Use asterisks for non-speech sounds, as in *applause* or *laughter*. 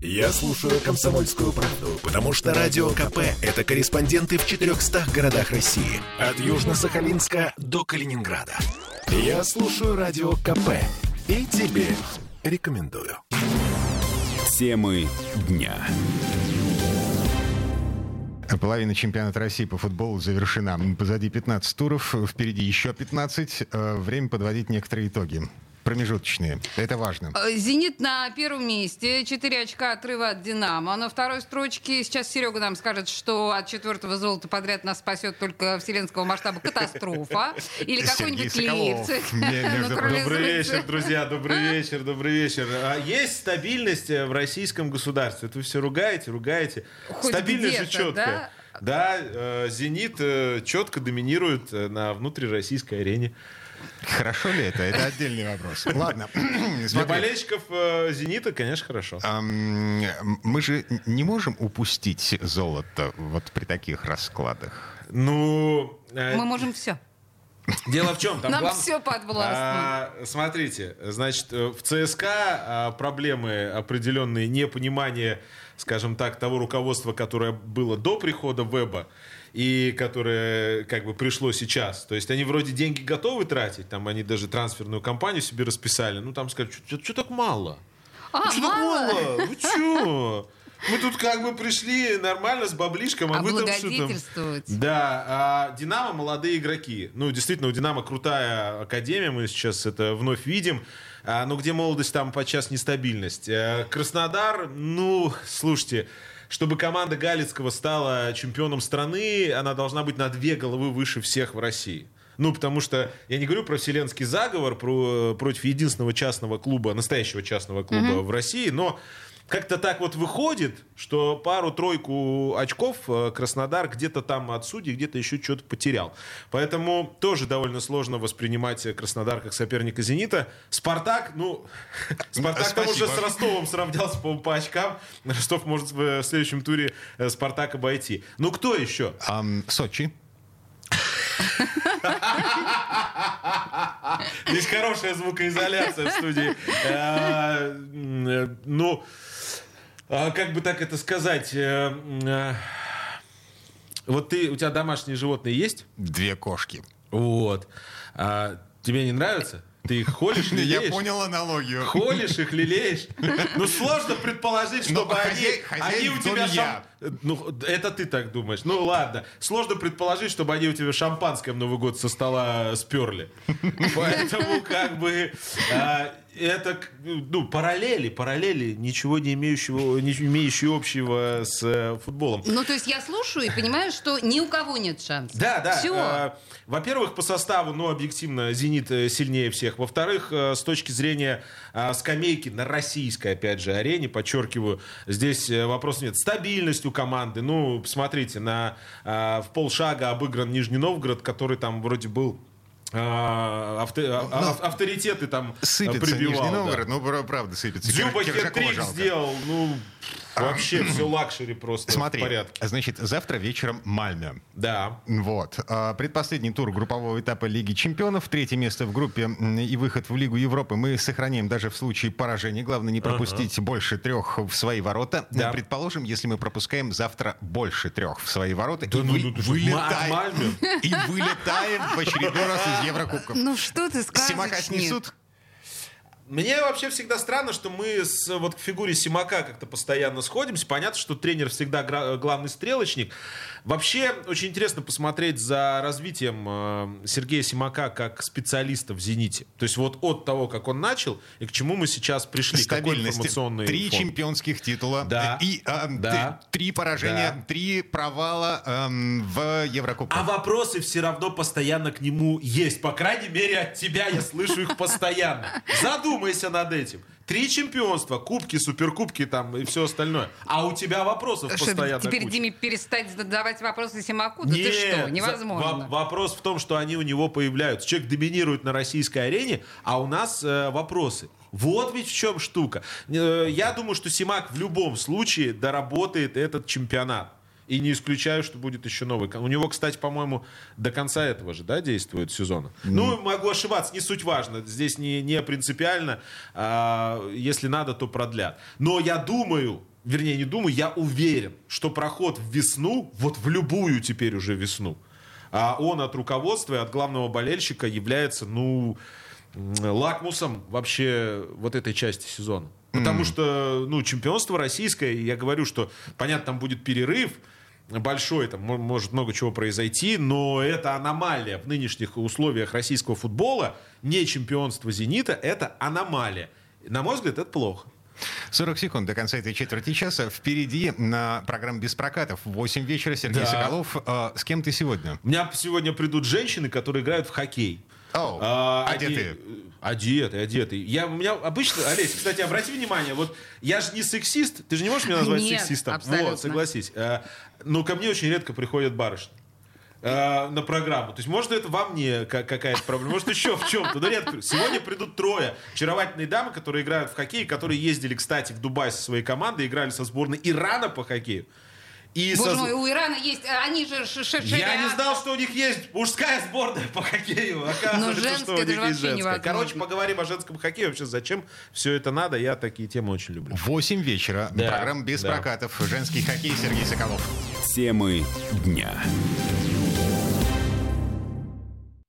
Я слушаю «Комсомольскую правду», потому что «Радио КП» — это корреспонденты в 400 городах России. От Южно-Сахалинска до Калининграда. Я слушаю «Радио КП» и тебе рекомендую. Темы дня. Половина чемпионата России по футболу завершена. Позади 15 туров, впереди еще 15. Э, Время подводить некоторые итоги. Промежуточные. Это важно. Э, «Зенит» на первом месте. Четыре очка отрыва от «Динамо». На второй строчке сейчас Серега нам скажет, что от четвертого золота подряд нас спасет только вселенского масштаба катастрофа. *laughs* Или какой-нибудь *laughs* Натурализуется. Добрый вечер, друзья, добрый вечер, добрый вечер. А есть стабильность э, в российском государстве? Это вы все ругаете, ругаете. Хоть стабильность же четкая. Да, э, «Зенит» четко доминирует на внутрироссийской арене. Хорошо ли это? Это отдельный вопрос. Ладно. *clears throat* Для болельщиков э, «Зенита», конечно, хорошо. Мы же не можем упустить золото вот при таких раскладах. Ну, э, Мы можем все. дело в чем? Там Нам глав- все подвластно. А, смотрите, значит, э, в ЦСКА а, проблемы определенные, непонимание, скажем так, того руководства, которое было до прихода Веба и которое как бы пришло сейчас. То есть они вроде деньги готовы тратить, там они даже трансферную кампанию себе расписали, ну там сказать, что так мало? А, что так мало? Вы чё? Мы тут как бы пришли нормально с баблишком, а, вы там что там? Да, а Динамо молодые игроки. Ну, действительно, у Динамо крутая академия, мы сейчас это вновь видим. А, но где молодость, там подчас нестабильность. Э, Краснодар, ну, слушайте, чтобы команда Галицкого стала чемпионом страны, она должна быть на две головы выше всех в России. Ну, потому что я не говорю про вселенский заговор про, против единственного частного клуба, настоящего частного клуба в России, но как-то так вот выходит, что пару-тройку очков э, Краснодар где-то там от судей, где-то еще что-то потерял. Поэтому тоже довольно сложно воспринимать Краснодар как соперника «Зенита». «Спартак», ну, *laughs* «Спартак» там уже с Ростовом сравнялся, по по очкам. *laughs* Ростов может в следующем туре э, «Спартак» обойти. Ну, кто еще? Ам, Сочи. Здесь хорошая звукоизоляция в студии. Э, э, Ну, как бы так это сказать? э, э, Вот ты, у тебя домашние животные есть? Две кошки. Вот. А Тебе не нравится? Ты их холишь, *laughs* Я лелеешь? понял аналогию. Холишь их, лелеешь. Ну, сложно предположить, Но чтобы они, они у тебя... Ну, это ты так думаешь. Ну, ладно. Сложно предположить, чтобы они у тебя шампанское в Новый год со стола сперли. *laughs* Поэтому, как бы, а, это, ну, параллели, параллели, ничего не имеющего, не имеющие общего с э, футболом. Ну, то есть я слушаю и понимаю, что ни у кого нет шансов. Да, да. Все. э, Во-первых, по составу, ну, объективно, «Зенит» э, сильнее всех. Во-вторых, э, с точки зрения э, скамейки на российской, опять же, арене, подчеркиваю, здесь э, вопросов нет. Стабильность у команды. Ну, посмотрите, на, э, в полшага обыгран Нижний Новгород, который там вроде был э, авто- а- а- авторитеты там э, Сыпется прибивал. Нижний да. Новгород. Ну, пра- правда, сыпется. Дзюба жалко. сделал, ну, вообще *clears throat* все luxury просто Смотри, в порядке. значит, завтра вечером Мальме. Да. Вот. А, Предпоследний тур группового этапа Лиги чемпионов. Третье место в группе и выход в Лигу Европы мы сохраняем даже в случае поражения. Главное не пропустить больше трех в свои ворота. Да. Предположим, если мы пропускаем завтра больше трех в свои ворота и, ну, вы- ну, вылетаем, *laughs* и вылетаем в очередной раз из Еврокубков. Ну, что ты Симака сказочник? снесут? Мне вообще всегда странно, что мы с, вот к фигуре Симака как-то постоянно сходимся. Понятно, что тренер всегда гра- главный стрелочник. Вообще, очень интересно посмотреть за развитием э, Сергея Симака как специалиста в «Зените». То есть вот от того, как он начал, и к чему мы сейчас пришли. Какой информационный Три фон. чемпионских титула. Да. И а, Да. три поражения, Да. три провала эм, в Еврокубках. А вопросы все равно постоянно к нему есть. По крайней мере, от тебя я слышу их постоянно. Задумайся над этим. Три чемпионства, кубки, суперкубки там и все остальное. А у тебя вопросов Что, постоянно теперь куча. Диме перестать задавать вопросы Симаку? Да ты Нет, что, за- невозможно. во- вопрос в том, что они у него появляются. Человек доминирует на российской арене, а у нас э, вопросы. Вот ведь в чем штука. Э, я думаю, что Симак в любом случае доработает этот чемпионат. И не исключаю, что будет еще новый. У него, кстати, по-моему, до конца этого же, да, действует сезона. Ну, могу ошибаться, не суть важно. Здесь не, не принципиально. А, если надо, то продлят. Но я думаю, вернее, не думаю, я уверен, что проход в весну, вот в любую теперь уже весну, а он от руководства и от главного болельщика является, ну, лакмусом вообще вот этой части сезона. Потому что, ну, чемпионство российское, я говорю, что, понятно, там будет перерыв, большой, там может много чего произойти, но это аномалия в нынешних условиях российского футбола. Не чемпионство «Зенита» — это аномалия. На мой взгляд, это плохо. 40 секунд до конца этой четверти часа. Впереди на программе «Без прокатов» в 8 вечера Сергей Да. Соколов. А, с кем ты сегодня? У меня сегодня придут женщины, которые играют в хоккей. Оу, А, одетые. оде- Одеты, одеты. Я, у меня обычно, Олесь, кстати, обрати внимание, вот я же не сексист, ты же не можешь меня назвать Нет, сексистом? абсолютно. Вот, согласись. А, но ко мне очень редко приходят барышни а, на программу. То есть, может, это во мне ка- какая-то проблема, может, еще в чем-то. Но редко. Сегодня придут трое очаровательные дамы, которые играют в хоккей, которые ездили, кстати, в Дубай со своей командой, играли со сборной Ирана по хоккею. И Боже со- мой, у Ирана есть, э, они же ш- шедшие... я не знал, что у них есть мужская сборная по хоккею. Оказывается, Но женская что у них есть женская. Короче, поговорим о женском хоккее. Вообще, зачем все это надо? Я такие темы очень люблю. 8 вечера. Да, Программа «Без да. прокатов». Женский хоккей Сергей Соколов. Темы дня.